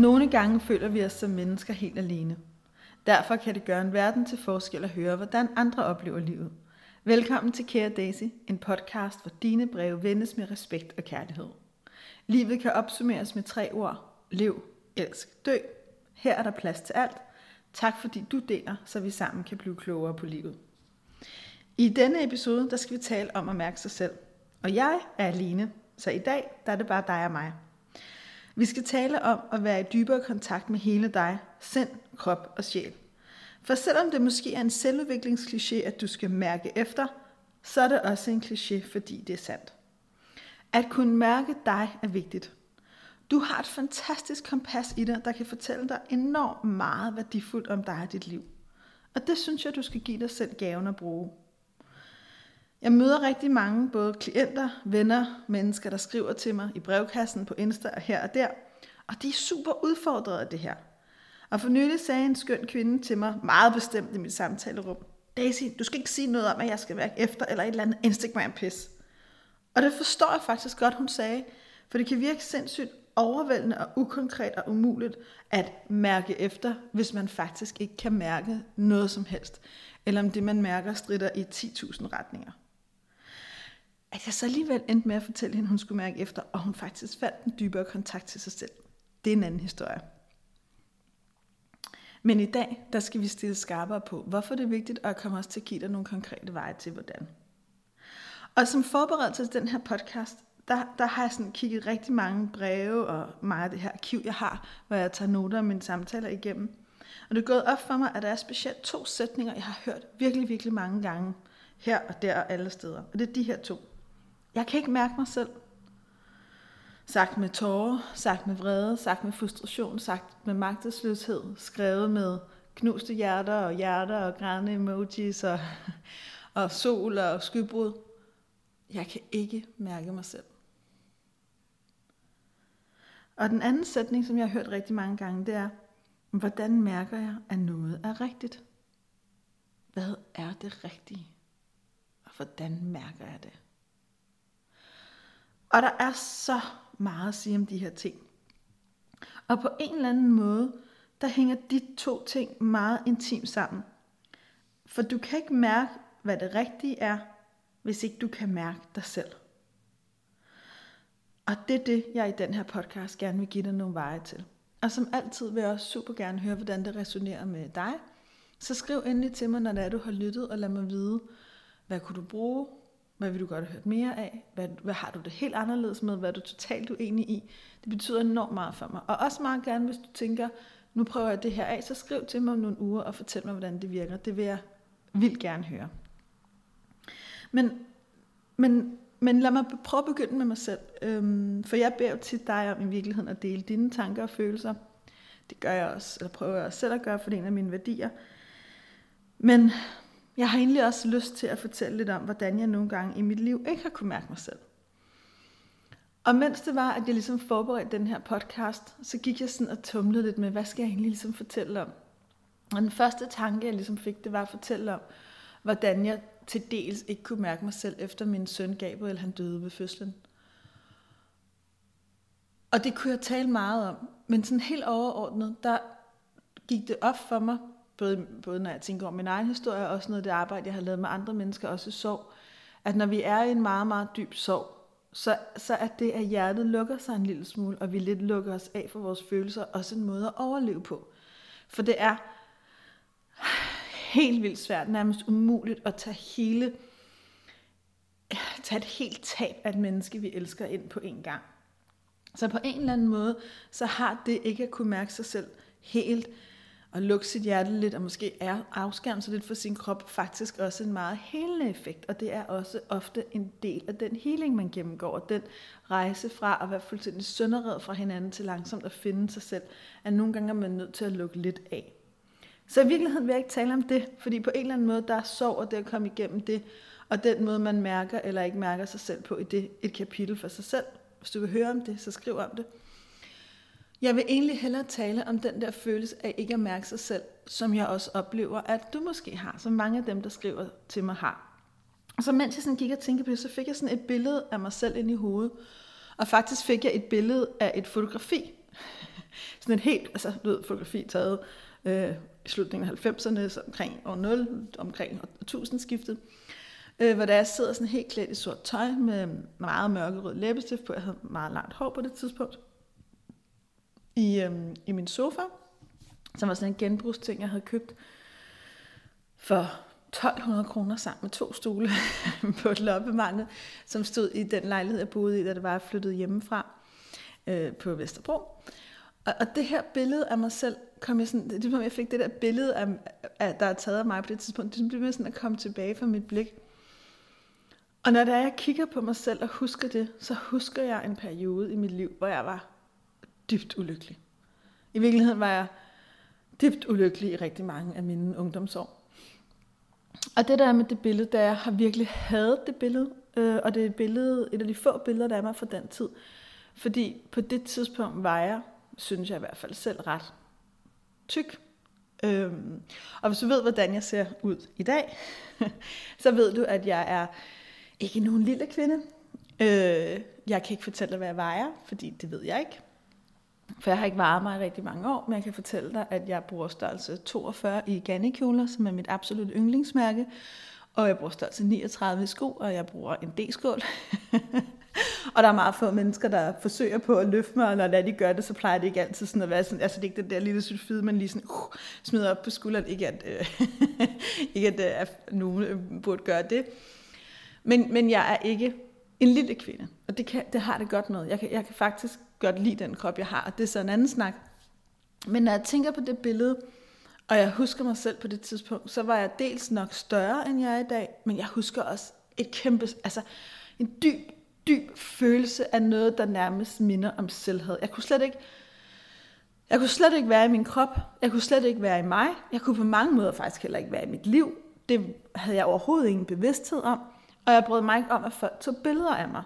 Nogle gange føler vi os som mennesker helt alene. Derfor kan det gøre en verden til forskel at høre, hvordan andre oplever livet. Velkommen til Kære Daisy, en podcast, hvor dine breve vendes med respekt og kærlighed. Livet kan opsummeres med tre ord. Lev, elsk, dø. Her er der plads til alt. Tak fordi du deler, så vi sammen kan blive klogere på livet. I denne episode, der skal vi tale om at mærke sig selv. Og jeg er alene, så i dag, der er det bare dig og mig. Vi skal tale om at være i dybere kontakt med hele dig, sind, krop og sjæl. For selvom det måske er en selvudviklingskliché, at du skal mærke efter, så er det også en kliché, fordi det er sandt. At kunne mærke dig er vigtigt. Du har et fantastisk kompas i dig, der kan fortælle dig enormt meget værdifuldt om dig og dit liv. Og det synes jeg, du skal give dig selv gaven at bruge. Jeg møder rigtig mange, både klienter, venner, mennesker, der skriver til mig i brevkassen på Insta og her og der, og de er super udfordret af det her. Og for nylig sagde en skøn kvinde til mig, meget bestemt i mit samtalerum, Daisy, du skal ikke sige noget om, at jeg skal være efter eller et eller andet Instagram-pis. Og det forstår jeg faktisk godt, hun sagde, for det kan virke sindssygt overvældende og ukonkret og umuligt at mærke efter, hvis man faktisk ikke kan mærke noget som helst, eller om det man mærker strider i 10.000 retninger at jeg så alligevel endte med at fortælle hende, hun skulle mærke efter, og hun faktisk fandt en dybere kontakt til sig selv. Det er en anden historie. Men i dag, der skal vi stille skarpere på, hvorfor det er vigtigt, at komme os til at give dig nogle konkrete veje til, hvordan. Og som forberedelse til den her podcast, der, der har jeg sådan kigget rigtig mange breve og meget af det her arkiv, jeg har, hvor jeg tager noter af mine samtaler igennem. Og det er gået op for mig, at der er specielt to sætninger, jeg har hørt virkelig, virkelig mange gange, her og der og alle steder. Og det er de her to. Jeg kan ikke mærke mig selv. Sagt med tårer, sagt med vrede, sagt med frustration, sagt med magtesløshed, skrevet med knuste hjerter og hjerter og grænne emojis og, og sol og skybrud. Jeg kan ikke mærke mig selv. Og den anden sætning, som jeg har hørt rigtig mange gange, det er, hvordan mærker jeg, at noget er rigtigt? Hvad er det rigtige? Og hvordan mærker jeg det? Og der er så meget at sige om de her ting. Og på en eller anden måde, der hænger de to ting meget intimt sammen. For du kan ikke mærke, hvad det rigtige er, hvis ikke du kan mærke dig selv. Og det er det, jeg i den her podcast gerne vil give dig nogle veje til. Og som altid vil jeg også super gerne høre, hvordan det resonerer med dig. Så skriv endelig til mig, når det er, du har lyttet, og lad mig vide, hvad kunne du bruge, hvad vil du godt have hørt mere af? Hvad, hvad har du det helt anderledes med? Hvad er du totalt uenig i? Det betyder enormt meget for mig. Og også meget gerne, hvis du tænker, nu prøver jeg det her af, så skriv til mig om nogle uger og fortæl mig, hvordan det virker. Det vil jeg vildt gerne høre. Men, men, men lad mig prøve at begynde med mig selv. Øhm, for jeg beder jo tit dig om i virkeligheden at dele dine tanker og følelser. Det gør jeg også, eller prøver jeg også selv at gøre, for det er en af mine værdier. Men jeg har egentlig også lyst til at fortælle lidt om, hvordan jeg nogle gange i mit liv ikke har kunne mærke mig selv. Og mens det var, at jeg ligesom forberedte den her podcast, så gik jeg sådan og tumlede lidt med, hvad skal jeg egentlig ligesom fortælle om? Og den første tanke, jeg ligesom fik, det var at fortælle om, hvordan jeg til dels ikke kunne mærke mig selv, efter min søn Gabriel han døde ved fødslen. Og det kunne jeg tale meget om, men sådan helt overordnet, der gik det op for mig, både, både når jeg tænker om min egen historie, og også noget af det arbejde, jeg har lavet med andre mennesker, også i sorg, at når vi er i en meget, meget dyb sorg, så, så er det, at hjertet lukker sig en lille smule, og vi lidt lukker os af for vores følelser, også en måde at overleve på. For det er helt vildt svært, nærmest umuligt at tage hele, tage et helt tab af et menneske, vi elsker ind på en gang. Så på en eller anden måde, så har det ikke at kunne mærke sig selv helt, at lukke sit hjerte lidt, og måske er afskærme sig lidt for sin krop, faktisk også en meget helende effekt. Og det er også ofte en del af den healing, man gennemgår, og den rejse fra at være fuldstændig sønderred fra hinanden til langsomt at finde sig selv, at nogle gange er man nødt til at lukke lidt af. Så i virkeligheden vil jeg ikke tale om det, fordi på en eller anden måde, der er sorg, og det at komme igennem det, og den måde, man mærker eller ikke mærker sig selv på i det, et kapitel for sig selv. Hvis du vil høre om det, så skriv om det. Jeg vil egentlig hellere tale om den der følelse af ikke at mærke sig selv, som jeg også oplever, at du måske har, som mange af dem, der skriver til mig har. Og så mens jeg sådan gik og tænkte på det, så fik jeg sådan et billede af mig selv ind i hovedet. Og faktisk fik jeg et billede af et fotografi. sådan et helt, altså du ved, fotografi taget øh, i slutningen af 90'erne, så omkring år 0, omkring 1000-skiftet, øh, hvor der jeg sidder sådan helt klædt i sort tøj med meget mørkerød læbestift på. Jeg havde meget langt hår på det tidspunkt. I, øhm, i min sofa, som var sådan en genbrugsting, jeg havde købt for 1200 kroner sammen med to stole på et loppemarked, som stod i den lejlighed, jeg boede i, da det var, jeg flyttede hjemmefra øh, på Vesterbro. Og, og det her billede af mig selv, kom jeg sådan, det var, som ligesom, jeg fik det der billede, af, af, der er taget af mig på det tidspunkt, det blev sådan at komme tilbage fra mit blik. Og når det er, jeg kigger på mig selv og husker det, så husker jeg en periode i mit liv, hvor jeg var dybt ulykkelig. I virkeligheden var jeg dybt ulykkelig i rigtig mange af mine ungdomsår. Og det der med det billede, der jeg har virkelig hadet det billede, øh, og det er et, billede, et af de få billeder, der er mig fra den tid. Fordi på det tidspunkt var jeg, synes jeg i hvert fald selv, ret tyk. Øhm, og hvis du ved, hvordan jeg ser ud i dag, så ved du, at jeg er ikke nogen lille kvinde. Øh, jeg kan ikke fortælle hvad jeg vejer, fordi det ved jeg ikke. For jeg har ikke varet mig i rigtig mange år, men jeg kan fortælle dig, at jeg bruger størrelse 42 i gannekjoler, som er mit absolut yndlingsmærke. Og jeg bruger størrelse 39 i sko, og jeg bruger en D-skål. og der er meget få mennesker, der forsøger på at løfte mig, og når de gør det, så plejer det ikke altid sådan at være sådan, altså det er ikke den der lille sylfide, man lige sådan uh, smider op på skulderen. Ikke at, øh, ikke at, øh, at nogen øh, burde gøre det. Men, men jeg er ikke en lille kvinde, og det, kan, det har det godt med. Jeg kan, jeg kan faktisk godt lide den krop, jeg har, og det er så en anden snak. Men når jeg tænker på det billede, og jeg husker mig selv på det tidspunkt, så var jeg dels nok større, end jeg er i dag, men jeg husker også et kæmpe, altså en dyb, dyb følelse af noget, der nærmest minder om selvhed. Jeg kunne slet ikke, jeg kunne slet ikke være i min krop. Jeg kunne slet ikke være i mig. Jeg kunne på mange måder faktisk heller ikke være i mit liv. Det havde jeg overhovedet ingen bevidsthed om. Og jeg brød mig ikke om, at folk tog billeder af mig.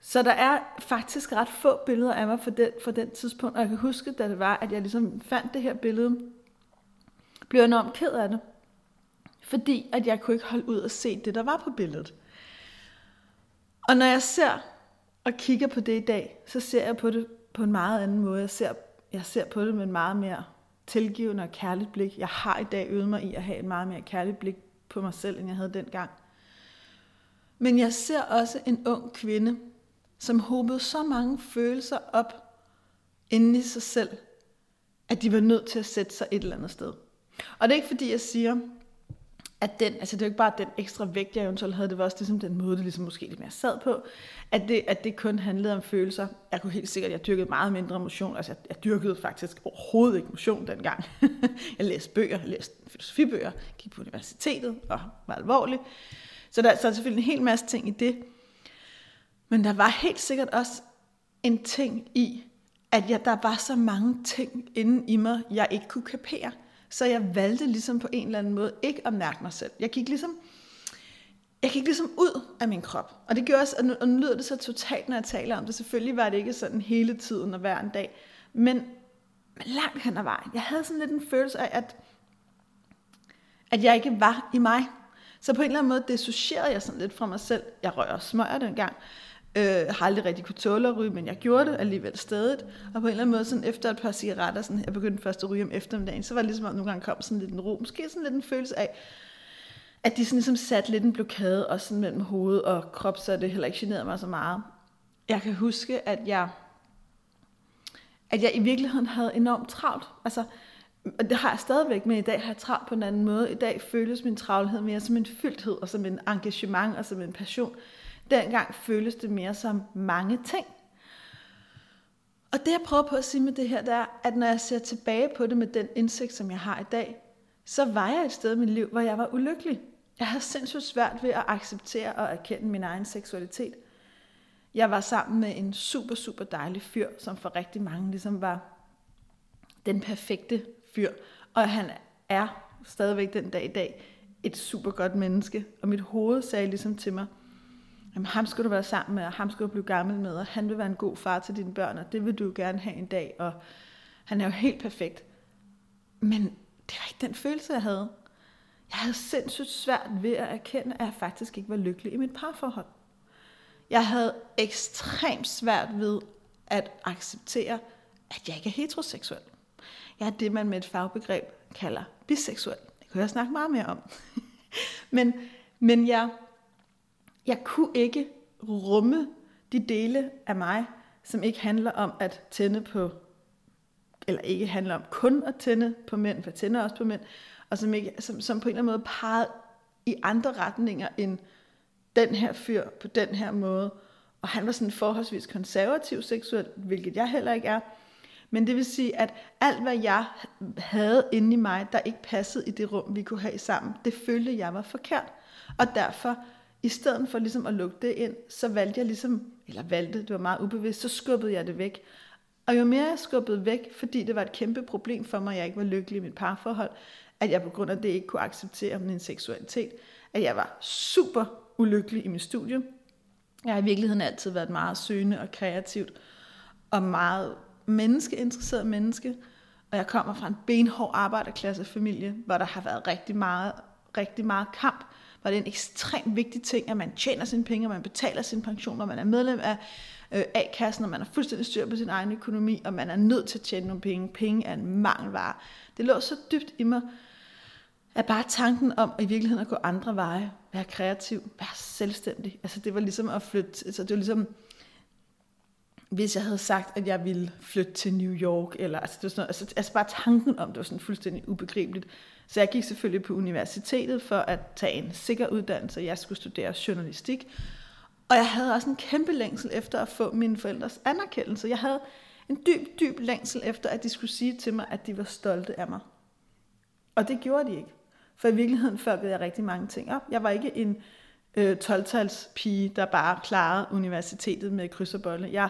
Så der er faktisk ret få billeder af mig fra den, fra den tidspunkt. Og jeg kan huske, da det var, at jeg ligesom fandt det her billede, blev jeg enormt ked af det. Fordi at jeg kunne ikke holde ud og se det, der var på billedet. Og når jeg ser og kigger på det i dag, så ser jeg på det på en meget anden måde. Jeg ser, jeg ser på det med en meget mere tilgivende og kærligt blik. Jeg har i dag øvet mig i at have et meget mere kærligt blik på mig selv, end jeg havde dengang. Men jeg ser også en ung kvinde, som håbede så mange følelser op inden i sig selv, at de var nødt til at sætte sig et eller andet sted. Og det er ikke fordi, jeg siger, at den, altså det er jo ikke bare den ekstra vægt, jeg eventuelt havde, det var også ligesom den måde, det ligesom måske lidt mere sad på, at det, at det kun handlede om følelser. Jeg kunne helt sikkert, jeg dyrkede meget mindre motion, altså jeg, jeg dyrkede faktisk overhovedet ikke motion dengang. jeg læste bøger, jeg læste filosofibøger, gik på universitetet og var alvorlig. Så der, så er selvfølgelig en hel masse ting i det. Men der var helt sikkert også en ting i, at jeg, der var så mange ting inde i mig, jeg ikke kunne kapere. Så jeg valgte ligesom på en eller anden måde ikke at mærke mig selv. Jeg gik ligesom, jeg gik ligesom ud af min krop. Og det gjorde også, og nu lyder det så totalt, når jeg taler om det. Selvfølgelig var det ikke sådan hele tiden og hver en dag. Men, men langt hen ad vejen. Jeg havde sådan lidt en følelse af, at, at jeg ikke var i mig. Så på en eller anden måde dissocierede jeg sådan lidt fra mig selv. Jeg rører smøger dengang. Øh, har aldrig rigtig kunne tåle at ryge, men jeg gjorde det alligevel stedet. Og på en eller anden måde, sådan efter et par cigaretter, sådan, jeg begyndte først at ryge om eftermiddagen, så var det ligesom, at nogle gange kom sådan lidt en ro. Måske sådan lidt en følelse af, at de sådan ligesom satte lidt en blokade, også sådan mellem hoved og krop, så det heller ikke generede mig så meget. Jeg kan huske, at jeg, at jeg i virkeligheden havde enormt travlt. Altså, og det har jeg stadigvæk, men i dag har jeg travlt på en anden måde. I dag føles min travlhed mere som en fyldthed, og som en engagement, og som en passion. Dengang føles det mere som mange ting. Og det jeg prøver på at sige med det her, det er, at når jeg ser tilbage på det med den indsigt, som jeg har i dag, så var jeg et sted i mit liv, hvor jeg var ulykkelig. Jeg havde sindssygt svært ved at acceptere og erkende min egen seksualitet. Jeg var sammen med en super, super dejlig fyr, som for rigtig mange ligesom var den perfekte fyr. Og han er stadigvæk den dag i dag et super godt menneske. Og mit hoved sagde ligesom til mig, jamen ham skal du være sammen med, og ham skal du blive gammel med, og han vil være en god far til dine børn, og det vil du gerne have en dag, og han er jo helt perfekt. Men det var ikke den følelse, jeg havde. Jeg havde sindssygt svært ved at erkende, at jeg faktisk ikke var lykkelig i mit parforhold. Jeg havde ekstremt svært ved at acceptere, at jeg ikke er heteroseksuel. Jeg er det, man med et fagbegreb kalder biseksuel. Det kan jeg snakke meget mere om. men men jeg, jeg kunne ikke rumme de dele af mig, som ikke handler om at tænde på, eller ikke handler om kun at tænde på mænd, for jeg tænder også på mænd, og som, ikke, som, som på en eller anden måde pegede i andre retninger end den her fyr på den her måde. Og han var sådan forholdsvis konservativ seksuel, hvilket jeg heller ikke er. Men det vil sige, at alt hvad jeg havde inde i mig, der ikke passede i det rum, vi kunne have sammen, det følte jeg var forkert. Og derfor, i stedet for ligesom at lukke det ind, så valgte jeg ligesom, eller valgte, det var meget ubevidst, så skubbede jeg det væk. Og jo mere jeg skubbede væk, fordi det var et kæmpe problem for mig, at jeg ikke var lykkelig i mit parforhold, at jeg på grund af det ikke kunne acceptere min seksualitet, at jeg var super ulykkelig i mit studie. Jeg har i virkeligheden altid været meget søgende og kreativt, og meget menneskeinteresseret menneske. Og jeg kommer fra en benhård arbejderklassefamilie, hvor der har været rigtig meget, rigtig meget kamp var det en ekstremt vigtig ting, at man tjener sine penge, og man betaler sin pension, og man er medlem af øh, A-kassen, og man har fuldstændig styr på sin egen økonomi, og man er nødt til at tjene nogle penge. Penge er en mangelvare. Det lå så dybt i mig, at bare tanken om at i virkeligheden at gå andre veje, være kreativ, være selvstændig, altså det var ligesom at flytte, altså det var ligesom, hvis jeg havde sagt, at jeg ville flytte til New York, eller altså, det var sådan noget, altså, altså bare tanken om det var sådan fuldstændig ubegribeligt. Så jeg gik selvfølgelig på universitetet for at tage en sikker uddannelse. Jeg skulle studere journalistik. Og jeg havde også en kæmpe længsel efter at få mine forældres anerkendelse. Jeg havde en dyb, dyb længsel efter, at de skulle sige til mig, at de var stolte af mig. Og det gjorde de ikke. For i virkeligheden fuckede jeg rigtig mange ting op. Jeg var ikke en øh, 12-tals pige, der bare klarede universitetet med kryds og bolle. Jeg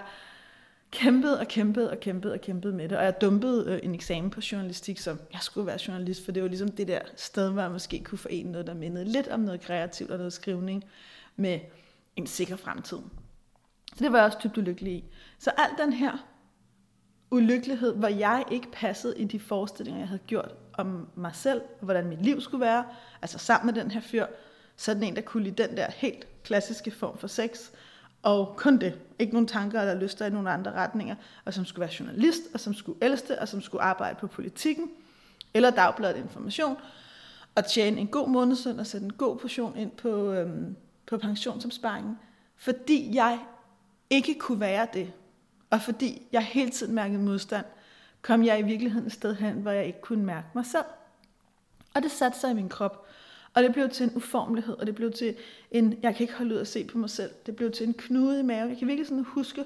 kæmpede og kæmpede og kæmpede og kæmpede med det. Og jeg dumpede øh, en eksamen på journalistik, som jeg skulle være journalist, for det var ligesom det der sted, hvor jeg måske kunne forene noget, der mindede lidt om noget kreativt og noget skrivning med en sikker fremtid. Så det var jeg også dybt ulykkelig i. Så al den her ulykkelighed, hvor jeg ikke passede i de forestillinger, jeg havde gjort om mig selv, og hvordan mit liv skulle være, altså sammen med den her fyr, sådan en, der kunne lide den der helt klassiske form for sex, og kun det. Ikke nogen tanker eller lyster i nogle andre retninger, og som skulle være journalist, og som skulle ældste, og som skulle arbejde på politikken, eller dagbladet information, og tjene en god månedsløn og sætte en god portion ind på, øhm, på pensionsopsparingen, fordi jeg ikke kunne være det, og fordi jeg hele tiden mærkede modstand, kom jeg i virkeligheden et sted hen, hvor jeg ikke kunne mærke mig selv. Og det satte sig i min krop. Og det blev til en uformelighed, og det blev til en, jeg kan ikke holde ud at se på mig selv. Det blev til en knude i maven. Jeg kan virkelig sådan huske,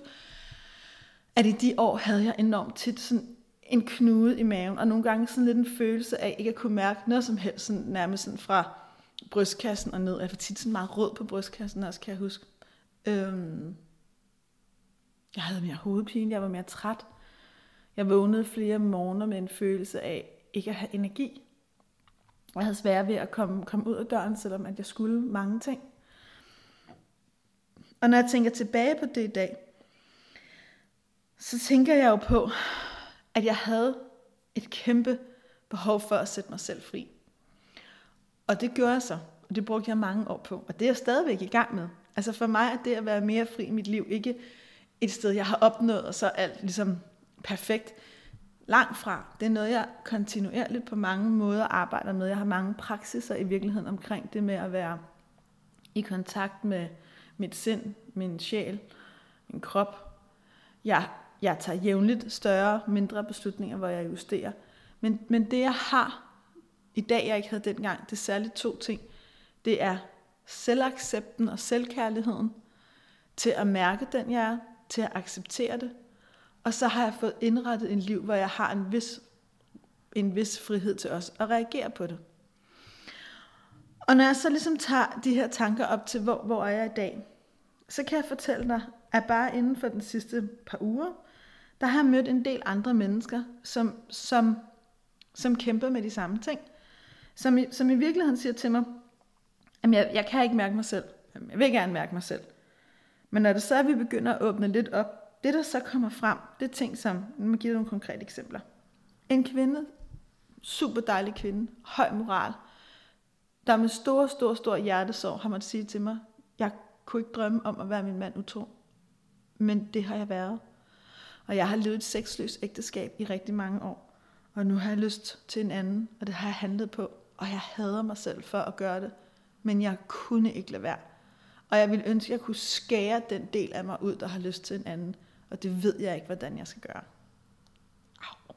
at i de år havde jeg enormt tit sådan en knude i maven, og nogle gange sådan lidt en følelse af ikke at kunne mærke noget som helst, sådan nærmest sådan fra brystkassen og ned. Jeg var tit sådan meget rød på brystkassen også, kan jeg huske. Øhm, jeg havde mere hovedpine, jeg var mere træt. Jeg vågnede flere morgener med en følelse af ikke at have energi. Jeg havde svært ved at komme, komme ud af døren, selvom at jeg skulle mange ting. Og når jeg tænker tilbage på det i dag, så tænker jeg jo på, at jeg havde et kæmpe behov for at sætte mig selv fri. Og det gjorde jeg så, og det brugte jeg mange år på, og det er jeg stadigvæk i gang med. Altså for mig er det at være mere fri i mit liv ikke et sted, jeg har opnået, og så alt ligesom perfekt. Langt fra. Det er noget, jeg kontinuerligt på mange måder arbejder med. Jeg har mange praksiser i virkeligheden omkring det med at være i kontakt med mit sind, min sjæl, min krop. Jeg, jeg tager jævnligt større, mindre beslutninger, hvor jeg justerer. Men, men det jeg har i dag, jeg ikke havde dengang, det er særligt to ting. Det er selvaccepten og selvkærligheden til at mærke den jeg er, til at acceptere det, og så har jeg fået indrettet en liv, hvor jeg har en vis, en vis frihed til os at reagere på det. Og når jeg så ligesom tager de her tanker op til, hvor, hvor er jeg i dag, så kan jeg fortælle dig, at bare inden for den sidste par uger, der har jeg mødt en del andre mennesker, som, som, som kæmper med de samme ting. Som som i virkeligheden siger til mig, at jeg, jeg kan ikke mærke mig selv. Jeg vil gerne mærke mig selv. Men når det så er, at vi begynder at åbne lidt op det, der så kommer frem, det er ting som, nu må give nogle konkrete eksempler. En kvinde, super dejlig kvinde, høj moral, der med stor, stor, stor hjertesorg har måttet sige til mig, jeg kunne ikke drømme om at være min mand utro. Men det har jeg været. Og jeg har levet et sexløst ægteskab i rigtig mange år. Og nu har jeg lyst til en anden, og det har jeg handlet på. Og jeg hader mig selv for at gøre det. Men jeg kunne ikke lade være. Og jeg ville ønske, at jeg kunne skære den del af mig ud, der har lyst til en anden. Og det ved jeg ikke, hvordan jeg skal gøre. Au.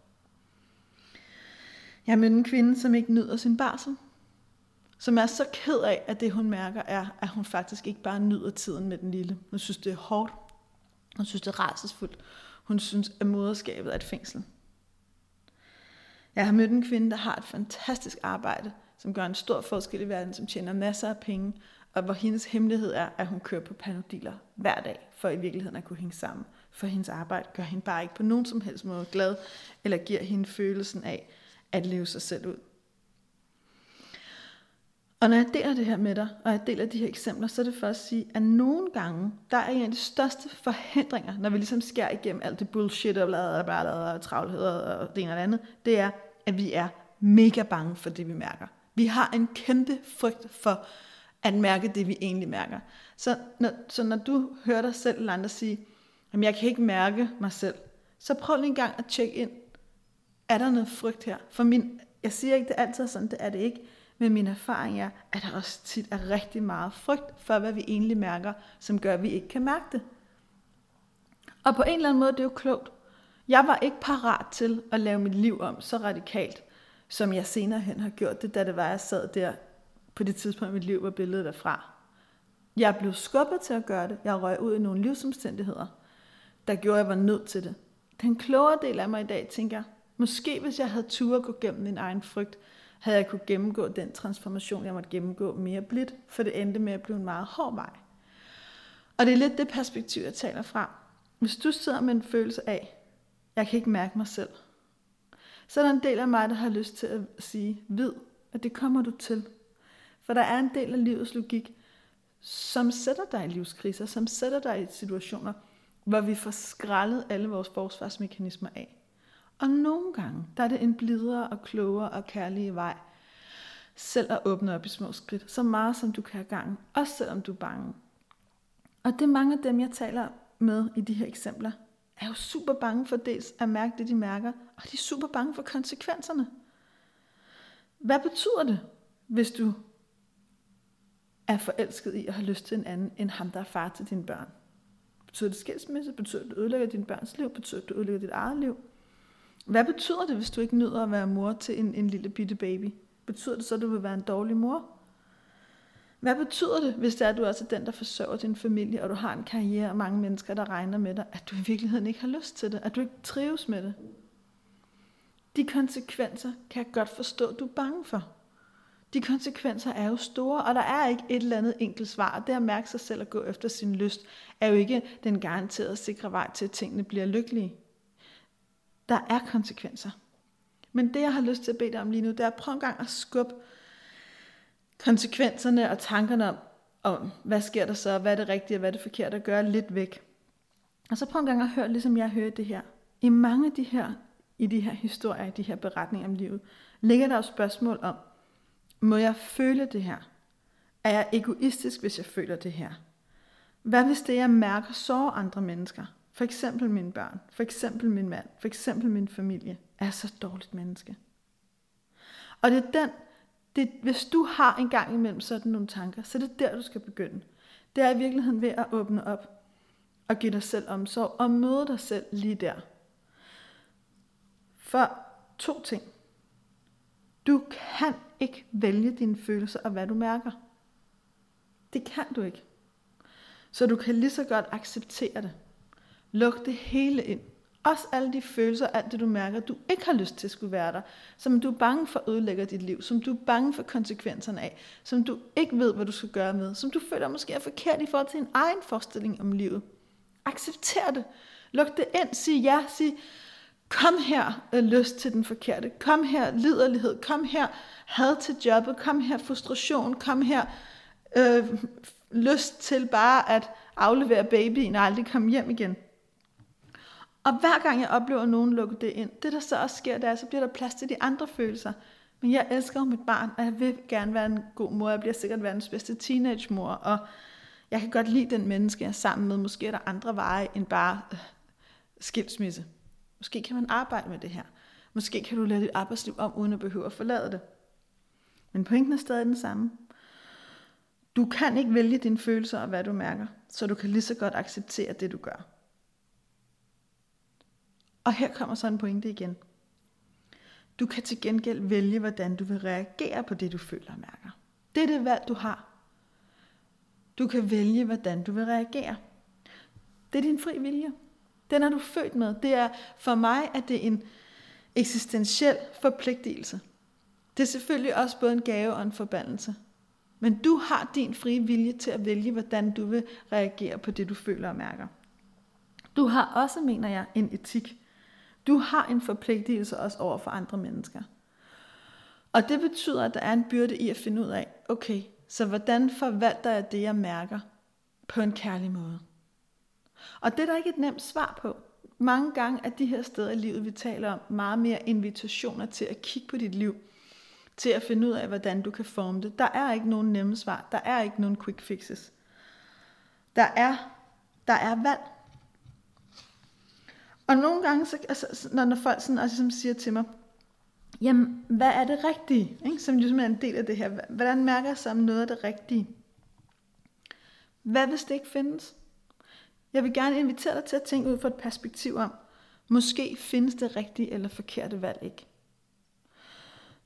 Jeg mødte en kvinde, som ikke nyder sin barsel. Som er så ked af, at det hun mærker er, at hun faktisk ikke bare nyder tiden med den lille. Hun synes, det er hårdt. Hun synes, det er rædselsfuldt. Hun synes, at moderskabet er et fængsel. Jeg har mødt en kvinde, der har et fantastisk arbejde, som gør en stor forskel i verden, som tjener masser af penge, og hvor hendes hemmelighed er, at hun kører på panodiler hver dag, for i virkeligheden at kunne hænge sammen. For hendes arbejde gør hende bare ikke på nogen som helst måde glad, eller giver hende følelsen af at leve sig selv ud. Og når jeg deler det her med dig, og jeg deler de her eksempler, så er det for at sige, at nogle gange, der er en af de største forhindringer, når vi ligesom skærer igennem alt det bullshit og bladret og travlhed og det ene og det andet, det er, at vi er mega bange for det, vi mærker. Vi har en kæmpe frygt for at mærke det, vi egentlig mærker. Så når, så når du hører dig selv eller andre sige, jamen jeg kan ikke mærke mig selv, så prøv lige en gang at tjekke ind. Er der noget frygt her? For min, jeg siger ikke, det er altid sådan, det er det ikke. Men min erfaring er, at der også tit er rigtig meget frygt for, hvad vi egentlig mærker, som gør, at vi ikke kan mærke det. Og på en eller anden måde, det er jo klogt. Jeg var ikke parat til at lave mit liv om så radikalt, som jeg senere hen har gjort det, da det var, jeg sad der på det tidspunkt i mit liv, hvor billedet er fra. Jeg blev skubbet til at gøre det. Jeg røg ud i nogle livsomstændigheder, der gjorde, at jeg var nødt til det. Den klogere del af mig i dag tænker, måske hvis jeg havde tur at gå gennem min egen frygt, havde jeg kunne gennemgå den transformation, jeg måtte gennemgå mere blidt, for det endte med at blive en meget hård vej. Og det er lidt det perspektiv, jeg taler fra. Hvis du sidder med en følelse af, jeg kan ikke mærke mig selv, så er der en del af mig, der har lyst til at sige, vid, at det kommer du til. For der er en del af livets logik, som sætter dig i livskriser, som sætter dig i situationer, hvor vi får skrællet alle vores forsvarsmekanismer af. Og nogle gange, der er det en blidere og klogere og kærlige vej, selv at åbne op i små skridt, så meget som du kan have gang, også selvom du er bange. Og det er mange af dem, jeg taler med i de her eksempler, er jo super bange for dels at mærke det, de mærker, og de er super bange for konsekvenserne. Hvad betyder det, hvis du er forelsket i og har lyst til en anden, end ham, der er far til dine børn? Betyder det skilsmisse? Betyder det, at du ødelægger din børns liv? Betyder det, at du ødelægger dit eget liv? Hvad betyder det, hvis du ikke nyder at være mor til en, en lille bitte baby? Betyder det så, at du vil være en dårlig mor? Hvad betyder det, hvis det er, at du også er den, der forsørger din familie, og du har en karriere og mange mennesker, der regner med dig, at du i virkeligheden ikke har lyst til det, at du ikke trives med det? De konsekvenser kan jeg godt forstå, at du er bange for. De konsekvenser er jo store, og der er ikke et eller andet enkelt svar. Det at mærke sig selv og gå efter sin lyst, er jo ikke den garanterede sikre vej til, at tingene bliver lykkelige. Der er konsekvenser. Men det, jeg har lyst til at bede dig om lige nu, det er at prøve en gang at skubbe konsekvenserne og tankerne om, om, hvad sker der så, hvad er det rigtige og hvad er det forkerte at gøre lidt væk. Og så prøv en gang at høre, ligesom jeg hører det her. I mange af de her, i de her historier, i de her beretninger om livet, ligger der jo spørgsmål om, må jeg føle det her? Er jeg egoistisk, hvis jeg føler det her? Hvad hvis det, jeg mærker, sårer andre mennesker? For eksempel mine børn, for eksempel min mand, for eksempel min familie, er så dårligt menneske. Og det er den, det, hvis du har en gang imellem sådan nogle tanker, så er det der, du skal begynde. Det er i virkeligheden ved at åbne op og give dig selv omsorg og møde dig selv lige der. For to ting. Du kan ikke vælge dine følelser og hvad du mærker. Det kan du ikke. Så du kan lige så godt acceptere det. Luk det hele ind. Også alle de følelser, alt det du mærker, du ikke har lyst til at skulle være der, som du er bange for at ødelægge dit liv, som du er bange for konsekvenserne af, som du ikke ved, hvad du skal gøre med, som du føler måske er forkert i forhold til en egen forestilling om livet. Accepter det. Luk det ind. Sig ja. Sig, kom her øh, lyst til den forkerte. Kom her liderlighed. Kom her had til jobbet. Kom her frustration. Kom her øh, lyst til bare at aflevere babyen og aldrig komme hjem igen. Og hver gang jeg oplever at nogen lukke det ind, det der så også sker, der, så bliver der plads til de andre følelser. Men jeg elsker jo mit barn, og jeg vil gerne være en god mor. Jeg bliver sikkert verdens bedste teenage-mor, og jeg kan godt lide den menneske, jeg er sammen med. Måske er der andre veje end bare øh, skilsmisse. Måske kan man arbejde med det her. Måske kan du lade dit arbejdsliv om, uden at behøve at forlade det. Men pointen er stadig den samme. Du kan ikke vælge dine følelser og hvad du mærker, så du kan lige så godt acceptere det, du gør. Og her kommer så en pointe igen. Du kan til gengæld vælge, hvordan du vil reagere på det, du føler og mærker. Det er det valg, du har. Du kan vælge, hvordan du vil reagere. Det er din fri vilje. Den er du født med. Det er for mig, at det er en eksistentiel forpligtelse. Det er selvfølgelig også både en gave og en forbandelse. Men du har din frie vilje til at vælge, hvordan du vil reagere på det, du føler og mærker. Du har også, mener jeg, en etik. Du har en forpligtelse også over for andre mennesker. Og det betyder, at der er en byrde i at finde ud af, okay, så hvordan forvalter jeg det, jeg mærker på en kærlig måde? Og det er der ikke et nemt svar på. Mange gange er de her steder i livet, vi taler om, meget mere invitationer til at kigge på dit liv, til at finde ud af, hvordan du kan forme det. Der er ikke nogen nemme svar. Der er ikke nogen quick fixes. Der er, der er valg. Og nogle gange, så, altså, når, når folk sådan, altså, siger til mig, jamen, hvad er det rigtige? Ikke? Som ligesom er en del af det her. Hvordan mærker jeg som noget af det rigtige? Hvad hvis det ikke findes? Jeg vil gerne invitere dig til at tænke ud fra et perspektiv om, måske findes det rigtige eller forkerte valg ikke.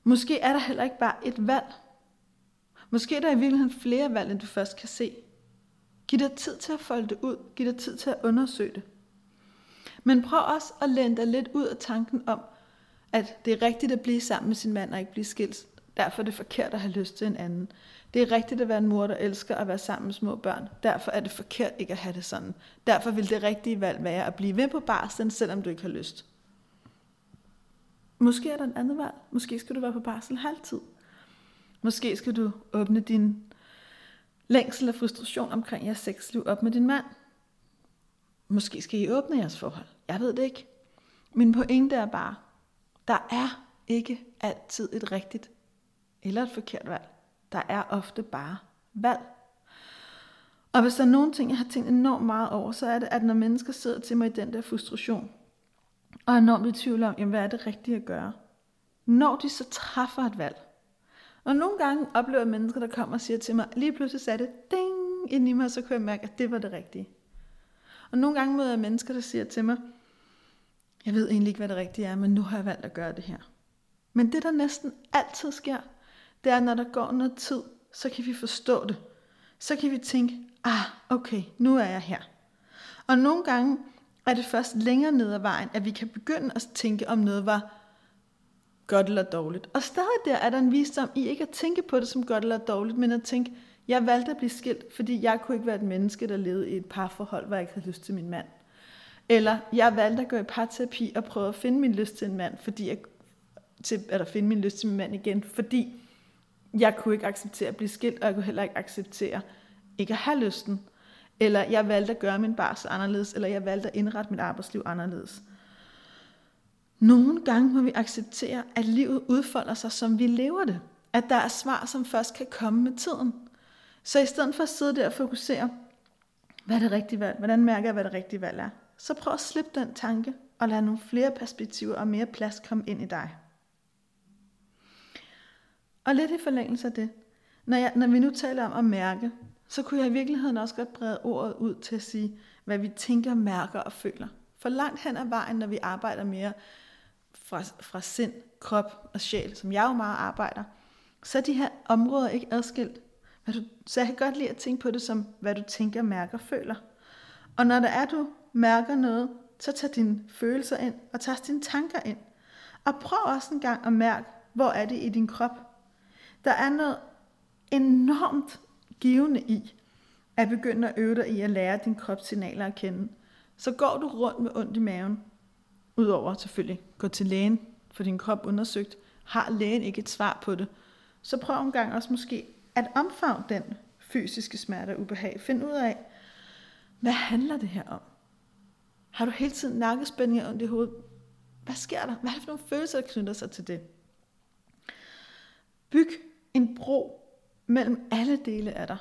Måske er der heller ikke bare et valg. Måske er der i virkeligheden flere valg, end du først kan se. Giv dig tid til at folde det ud. Giv dig tid til at undersøge det. Men prøv også at lande dig lidt ud af tanken om, at det er rigtigt at blive sammen med sin mand og ikke blive skilt. Derfor er det forkert at have lyst til en anden. Det er rigtigt at være en mor, der elsker at være sammen med små børn. Derfor er det forkert ikke at have det sådan. Derfor vil det rigtige valg være at blive ved på barslen, selvom du ikke har lyst. Måske er der en anden valg. Måske skal du være på barsel halvtid. Måske skal du åbne din længsel og frustration omkring jeres sexliv op med din mand. Måske skal I åbne jeres forhold. Jeg ved det ikke. Min pointe er bare, der er ikke altid et rigtigt eller et forkert valg. Der er ofte bare valg. Og hvis der er nogle ting, jeg har tænkt enormt meget over, så er det, at når mennesker sidder til mig i den der frustration, og er enormt i tvivl om, jamen, hvad er det rigtige at gøre, når de så træffer et valg. Og nogle gange oplever jeg mennesker, der kommer og siger til mig, lige pludselig sagde det ding ind i mig, og så kunne jeg mærke, at det var det rigtige. Og nogle gange møder jeg mennesker, der siger til mig, jeg ved egentlig ikke, hvad det rigtige er, men nu har jeg valgt at gøre det her. Men det, der næsten altid sker, det er, når der går noget tid, så kan vi forstå det. Så kan vi tænke, ah, okay, nu er jeg her. Og nogle gange er det først længere ned ad vejen, at vi kan begynde at tænke, om noget var godt eller dårligt. Og stadig der er der en visdom i ikke at tænke på det som godt eller dårligt, men at tænke, jeg valgte at blive skilt, fordi jeg kunne ikke være et menneske, der levede i et parforhold, hvor jeg ikke havde lyst til min mand. Eller jeg valgte at gå i parterapi og prøve at finde min lyst til en mand, fordi jeg, til, eller finde min lyst til min mand igen, fordi jeg kunne ikke acceptere at blive skilt, og jeg kunne heller ikke acceptere ikke at have lysten. Eller jeg valgte at gøre min barsel anderledes, eller jeg valgte at indrette mit arbejdsliv anderledes. Nogle gange må vi acceptere, at livet udfolder sig, som vi lever det. At der er svar, som først kan komme med tiden. Så i stedet for at sidde der og fokusere, hvad er det rigtige valg? Hvordan mærker jeg, hvad det rigtige valg er? Så prøv at slippe den tanke, og lad nogle flere perspektiver og mere plads komme ind i dig. Og lidt i forlængelse af det, når, jeg, når vi nu taler om at mærke, så kunne jeg i virkeligheden også godt brede ordet ud til at sige, hvad vi tænker, mærker og føler. For langt hen ad vejen, når vi arbejder mere fra, fra sind, krop og sjæl, som jeg jo meget arbejder, så er de her områder ikke adskilt. Så jeg kan godt lide at tænke på det som, hvad du tænker, mærker og føler. Og når der er, du mærker noget, så tag dine følelser ind, og tag dine tanker ind. Og prøv også en gang at mærke, hvor er det i din krop. Der er noget enormt givende i at begynde at øve dig i at lære din kropssignaler at kende. Så går du rundt med ondt i maven, udover selvfølgelig gå til lægen, for din krop undersøgt, har lægen ikke et svar på det, så prøv en gang også måske at omfavne den fysiske smerte og ubehag. Find ud af, hvad handler det her om? Har du hele tiden nakkespændinger under i hovedet? Hvad sker der? Hvad er det for nogle følelser, der knytter sig til det? Byg en bro mellem alle dele af dig.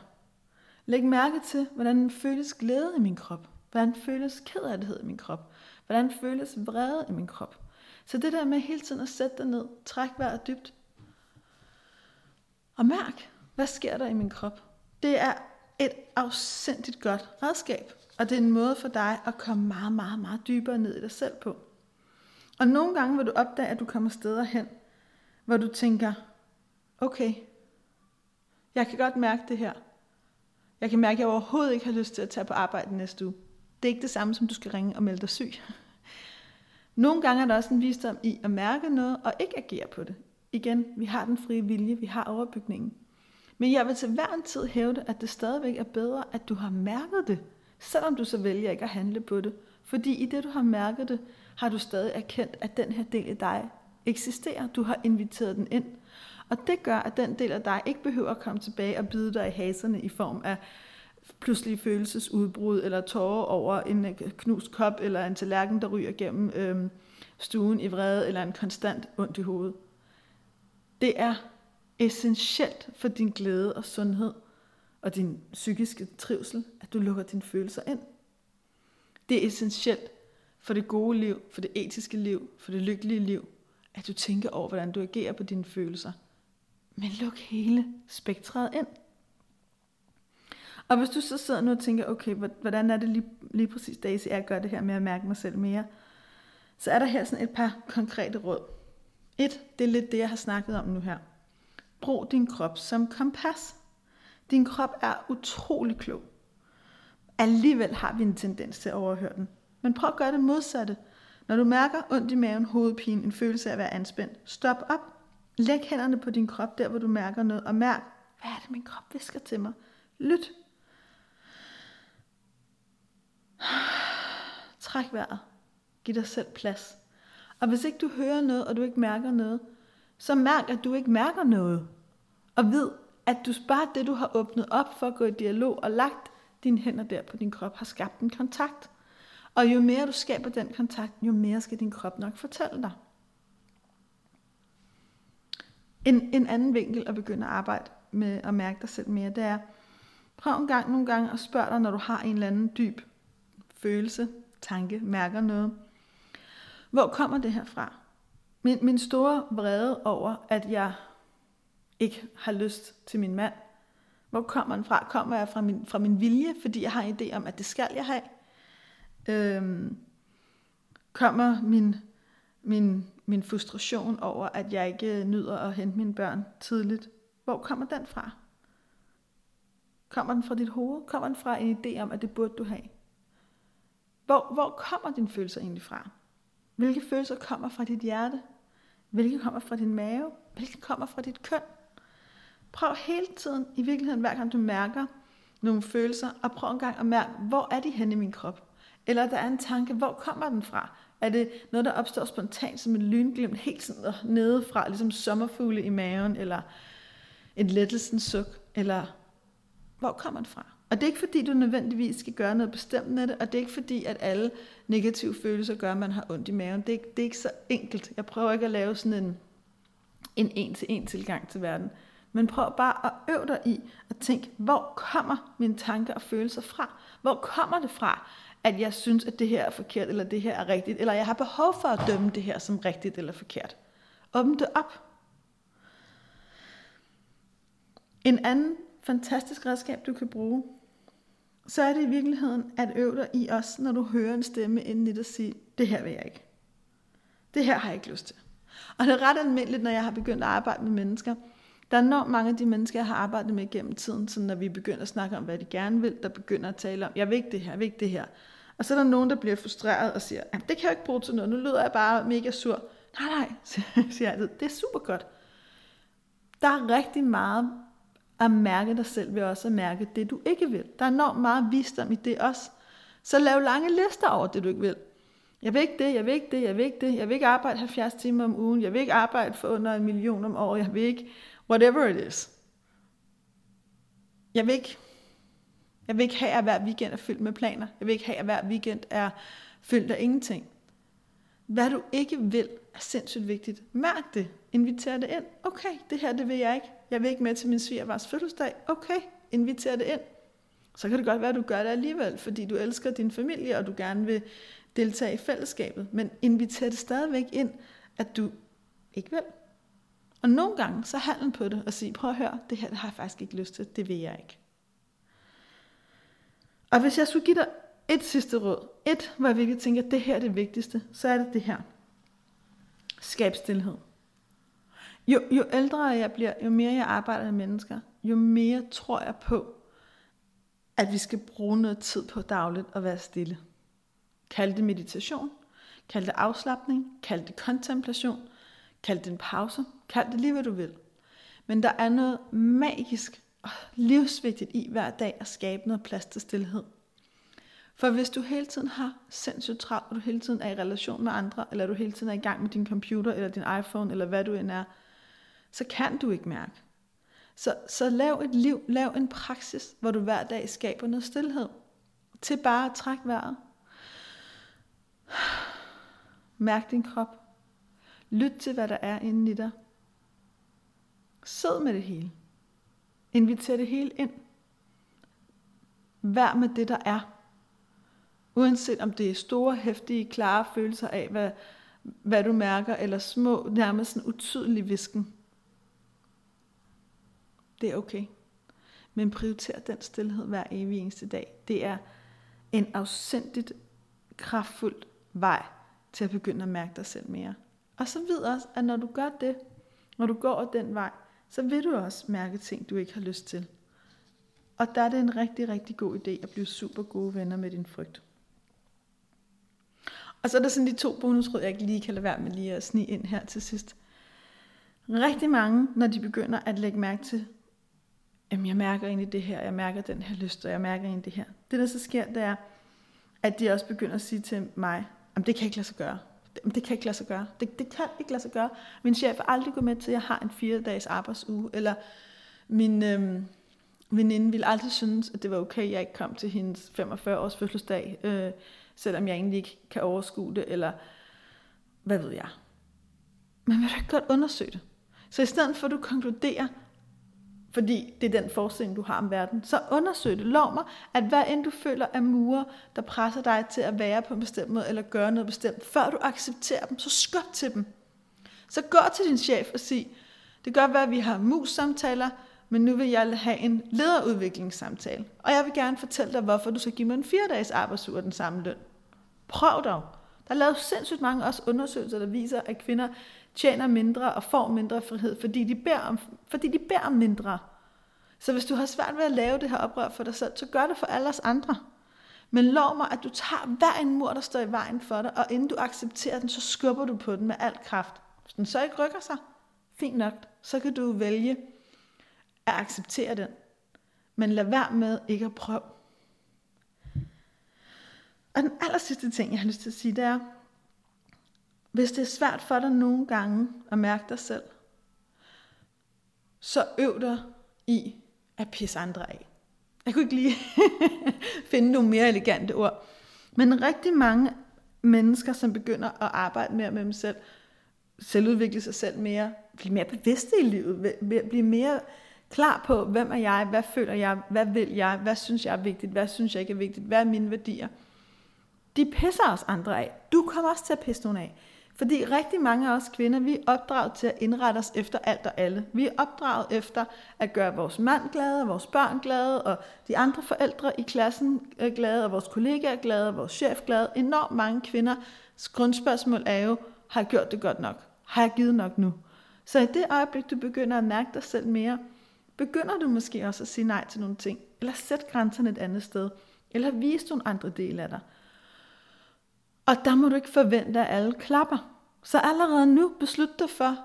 Læg mærke til, hvordan føles glæde i min krop. Hvordan føles kederlighed i min krop? Hvordan føles vrede i min krop? Så det der med hele tiden at sætte dig ned, træk vejret dybt, og mærk, hvad sker der i min krop? Det er et afsindigt godt redskab, og det er en måde for dig at komme meget, meget, meget dybere ned i dig selv på. Og nogle gange vil du opdage, at du kommer steder hen, hvor du tænker, okay, jeg kan godt mærke det her. Jeg kan mærke, at jeg overhovedet ikke har lyst til at tage på arbejde næste uge. Det er ikke det samme, som du skal ringe og melde dig syg. Nogle gange er der også en visdom i at mærke noget og ikke agere på det. Igen, vi har den frie vilje, vi har overbygningen. Men jeg vil til hver en tid hævde, at det stadigvæk er bedre, at du har mærket det, selvom du så vælger ikke at handle på det. Fordi i det, du har mærket det, har du stadig erkendt, at den her del af dig eksisterer. Du har inviteret den ind. Og det gør, at den del af dig ikke behøver at komme tilbage og bide dig i haserne i form af pludselig følelsesudbrud, eller tårer over en øh, knust kop, eller en tallerken, der ryger gennem øhm, stuen i vrede, eller en konstant ondt i hovedet. Det er essentielt for din glæde og sundhed, og din psykiske trivsel, at du lukker dine følelser ind. Det er essentielt for det gode liv, for det etiske liv, for det lykkelige liv, at du tænker over, hvordan du agerer på dine følelser. Men luk hele spektret ind. Og hvis du så sidder nu og tænker, okay, hvordan er det lige, lige præcis, Daisy, jeg gøre det her med at mærke mig selv mere, så er der her sådan et par konkrete råd. Et, det er lidt det, jeg har snakket om nu her. Brug din krop som kompas. Din krop er utrolig klog. Alligevel har vi en tendens til at overhøre den. Men prøv at gøre det modsatte. Når du mærker ondt i maven, hovedpine, en følelse af at være anspændt, stop op. Læg hænderne på din krop, der hvor du mærker noget, og mærk, hvad er det, min krop visker til mig? Lyt. Træk vejret. Giv dig selv plads. Og hvis ikke du hører noget, og du ikke mærker noget, så mærk, at du ikke mærker noget. Og vid, at du bare det, du har åbnet op for at gå i dialog og lagt dine hænder der på din krop, har skabt en kontakt. Og jo mere du skaber den kontakt, jo mere skal din krop nok fortælle dig. En, en anden vinkel at begynde at arbejde med at mærke dig selv mere, det er, prøv en gang nogle gange at spørge dig, når du har en eller anden dyb følelse, tanke, mærker noget. Hvor kommer det her fra? Min, min store vrede over, at jeg ikke har lyst til min mand. Hvor kommer den fra? Kommer jeg fra min, fra min vilje, fordi jeg har en idé om, at det skal jeg have? Øhm, kommer min, min, min frustration over, at jeg ikke nyder at hente mine børn tidligt? Hvor kommer den fra? Kommer den fra dit hoved? Kommer den fra en idé om, at det burde du have? Hvor, hvor kommer dine følelser egentlig fra? Hvilke følelser kommer fra dit hjerte? Hvilke kommer fra din mave? Hvilke kommer fra dit køn? Prøv hele tiden, i virkeligheden hver gang du mærker nogle følelser, og prøv en gang at mærke, hvor er de henne i min krop? Eller der er en tanke, hvor kommer den fra? Er det noget, der opstår spontant som en lynglimt helt sådan nede fra, ligesom sommerfugle i maven, eller en lettelsens suk, eller hvor kommer den fra? Og det er ikke fordi, du nødvendigvis skal gøre noget bestemt med det, og det er ikke fordi, at alle negative følelser gør, at man har ondt i maven. Det er, ikke, det er ikke så enkelt. Jeg prøver ikke at lave sådan en en en-til-en tilgang til verden. Men prøv bare at øve dig i at tænke, hvor kommer mine tanker og følelser fra? Hvor kommer det fra, at jeg synes, at det her er forkert, eller det her er rigtigt, eller jeg har behov for at dømme det her som rigtigt eller forkert? Åbn det op. En anden fantastisk redskab, du kan bruge, så er det i virkeligheden at øve dig i os, når du hører en stemme inden i dig sige, det her vil jeg ikke. Det her har jeg ikke lyst til. Og det er ret almindeligt, når jeg har begyndt at arbejde med mennesker. Der er enormt mange af de mennesker, jeg har arbejdet med gennem tiden, så når vi begynder at snakke om, hvad de gerne vil, der begynder at tale om, jeg vil ikke det her, jeg vil ikke det her. Og så er der nogen, der bliver frustreret og siger, det kan jeg ikke bruge til noget, nu lyder jeg bare mega sur. Nej, nej, siger jeg, det er super godt. Der er rigtig meget at mærke dig selv ved også at mærke det, du ikke vil. Der er enormt meget visdom i det også. Så lav lange lister over det, du ikke vil. Jeg vil ikke det, jeg vil ikke det, jeg vil ikke det. Jeg vil ikke arbejde 70 timer om ugen. Jeg vil ikke arbejde for under en million om året. Jeg vil ikke, whatever it is. Jeg vil ikke, jeg vil ikke have, at hver weekend er fyldt med planer. Jeg vil ikke have, at hver weekend er fyldt af ingenting. Hvad du ikke vil, er sindssygt vigtigt. Mærk det. Inviter det ind. Okay, det her det vil jeg ikke. Jeg vil ikke med til min svigervars fødselsdag. Okay, inviter det ind. Så kan det godt være, at du gør det alligevel, fordi du elsker din familie, og du gerne vil deltage i fællesskabet. Men inviter det stadigvæk ind, at du ikke vil. Og nogle gange, så handler på det og sige, prøv at høre, det her det har jeg faktisk ikke lyst til, det vil jeg ikke. Og hvis jeg skulle give dig et sidste råd, et, hvor jeg virkelig tænker, at det her er det vigtigste, så er det det her. Skab stillhed. Jo, jo ældre jeg bliver, jo mere jeg arbejder med mennesker, jo mere tror jeg på, at vi skal bruge noget tid på dagligt at være stille. Kald det meditation, kald det afslappning, kald det kontemplation, kald det en pause, kald det lige hvad du vil. Men der er noget magisk livsvigtigt i hver dag at skabe noget plads til stillhed. For hvis du hele tiden har sindssygt travlt, og du hele tiden er i relation med andre, eller du hele tiden er i gang med din computer, eller din iPhone, eller hvad du end er, så kan du ikke mærke. Så, så lav et liv, lav en praksis, hvor du hver dag skaber noget stillhed. Til bare at trække vejret. Mærk din krop. Lyt til, hvad der er inde i dig. Sid med det hele. Inviter det hele ind. Vær med det, der er. Uanset om det er store, hæftige, klare følelser af, hvad, hvad du mærker, eller små, nærmest en utydelig visken. Det er okay. Men prioriter den stillhed hver evig eneste dag. Det er en afsindigt kraftfuld vej til at begynde at mærke dig selv mere. Og så ved også, at når du gør det, når du går den vej, så vil du også mærke ting, du ikke har lyst til. Og der er det en rigtig, rigtig god idé at blive super gode venner med din frygt. Og så er der sådan de to bonusråd, jeg ikke lige kan lade være med lige at snige ind her til sidst. Rigtig mange, når de begynder at lægge mærke til, jamen jeg mærker egentlig det her, jeg mærker den her lyst, og jeg mærker egentlig det her. Det der så sker, det er, at de også begynder at sige til mig, jamen det kan ikke lade sig gøre. Det, kan ikke lade sig gøre. Det, det kan ikke lade sig gøre. Min chef vil aldrig gå med til, at jeg har en fire dages arbejdsuge, eller min øhm, veninde ville aldrig synes, at det var okay, at jeg ikke kom til hendes 45 års fødselsdag, øh, selvom jeg egentlig ikke kan overskue det, eller hvad ved jeg. Men vil du ikke godt undersøge det? Så i stedet for at du konkluderer, fordi det er den forestilling, du har om verden. Så undersøg det. Lov mig, at hvad end du føler af murer, der presser dig til at være på en bestemt måde, eller gøre noget bestemt, før du accepterer dem, så skub til dem. Så gå til din chef og sig, det kan godt være, at vi har mus-samtaler, men nu vil jeg have en lederudviklingssamtale. Og jeg vil gerne fortælle dig, hvorfor du skal give mig en fire dages arbejdsuge den samme løn. Prøv dog. Der er lavet sindssygt mange også undersøgelser, der viser, at kvinder tjener mindre og får mindre frihed, fordi de beder om, fordi de beder om mindre. Så hvis du har svært ved at lave det her oprør for dig selv, så gør det for alle os andre. Men lov mig, at du tager hver en mur, der står i vejen for dig, og inden du accepterer den, så skubber du på den med al kraft. Hvis den så ikke rykker sig, fint nok, så kan du vælge at acceptere den. Men lad være med ikke at prøve. Og den aller sidste ting, jeg har lyst til at sige, det er, hvis det er svært for dig nogle gange at mærke dig selv, så øv dig i at pisse andre af. Jeg kunne ikke lige finde nogle mere elegante ord. Men rigtig mange mennesker, som begynder at arbejde mere med dem selv, selvudvikle sig selv mere, blive mere bevidste i livet, blive mere klar på, hvem er jeg, hvad føler jeg, hvad vil jeg, hvad synes jeg er vigtigt, hvad synes jeg ikke er vigtigt, hvad er mine værdier. De pisser os andre af. Du kommer også til at pisse nogen af. Fordi rigtig mange af os kvinder, vi er opdraget til at indrette os efter alt og alle. Vi er opdraget efter at gøre vores mand glade, vores børn glade, og de andre forældre i klassen øh, glade, og vores kollegaer glade, og vores chef glade. Enormt mange kvinder. Grundspørgsmål er jo, har jeg gjort det godt nok? Har jeg givet nok nu? Så i det øjeblik, du begynder at mærke dig selv mere, begynder du måske også at sige nej til nogle ting, eller sætte grænserne et andet sted, eller vise nogle andre dele af dig. Og der må du ikke forvente, at alle klapper. Så allerede nu beslut dig for,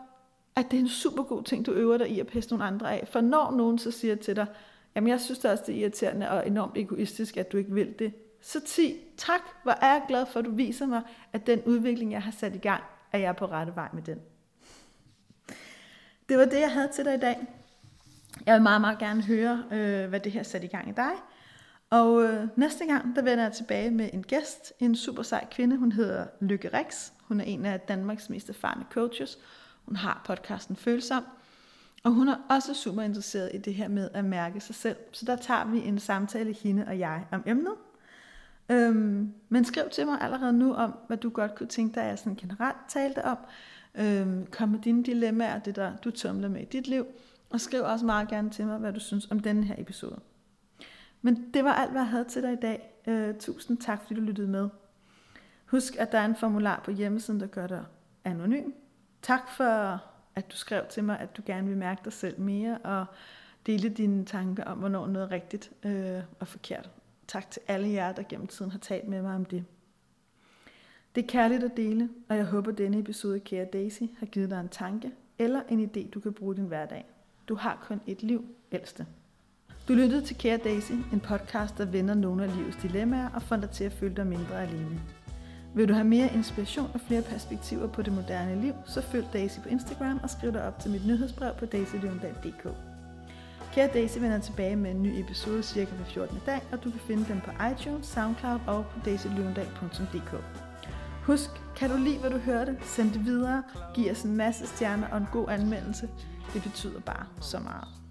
at det er en super god ting, du øver dig i at pisse nogle andre af. For når nogen så siger til dig, jamen jeg synes det også, det er irriterende og enormt egoistisk, at du ikke vil det, så sig tak, hvor er jeg glad for, at du viser mig, at den udvikling, jeg har sat i gang, at jeg er på rette vej med den. Det var det, jeg havde til dig i dag. Jeg vil meget, meget gerne høre, øh, hvad det her satte i gang i dig. Og øh, næste gang, der vender jeg tilbage med en gæst, en super sej kvinde. Hun hedder Lykke Rex. Hun er en af Danmarks mest erfarne coaches. Hun har podcasten Følsom. Og hun er også super interesseret i det her med at mærke sig selv. Så der tager vi en samtale, hende og jeg, om emnet. Øhm, men skriv til mig allerede nu om, hvad du godt kunne tænke dig, at jeg sådan generelt talte om. Øhm, kom med dine dilemmaer, det der du tumler med i dit liv. Og skriv også meget gerne til mig, hvad du synes om denne her episode. Men det var alt, hvad jeg havde til dig i dag. Øh, tusind tak, fordi du lyttede med. Husk, at der er en formular på hjemmesiden, der gør dig anonym. Tak for, at du skrev til mig, at du gerne vil mærke dig selv mere, og dele dine tanker om, hvornår noget er rigtigt øh, og forkert. Tak til alle jer, der gennem tiden har talt med mig om det. Det er kærligt at dele, og jeg håber, at denne episode af Kære Daisy har givet dig en tanke eller en idé, du kan bruge i din hverdag. Du har kun et liv, ældste. Du lyttede til Kære Daisy, en podcast, der vender nogle af livets dilemmaer og får dig til at føle dig mindre alene. Vil du have mere inspiration og flere perspektiver på det moderne liv, så følg Daisy på Instagram og skriv dig op til mit nyhedsbrev på daisyleondal.dk. Kære Daisy vender tilbage med en ny episode cirka hver 14. dag, og du kan finde den på iTunes, Soundcloud og på daisyleondal.dk. Husk, kan du lide, hvad du hørte, send det videre, giv os en masse stjerner og en god anmeldelse. Det betyder bare så meget.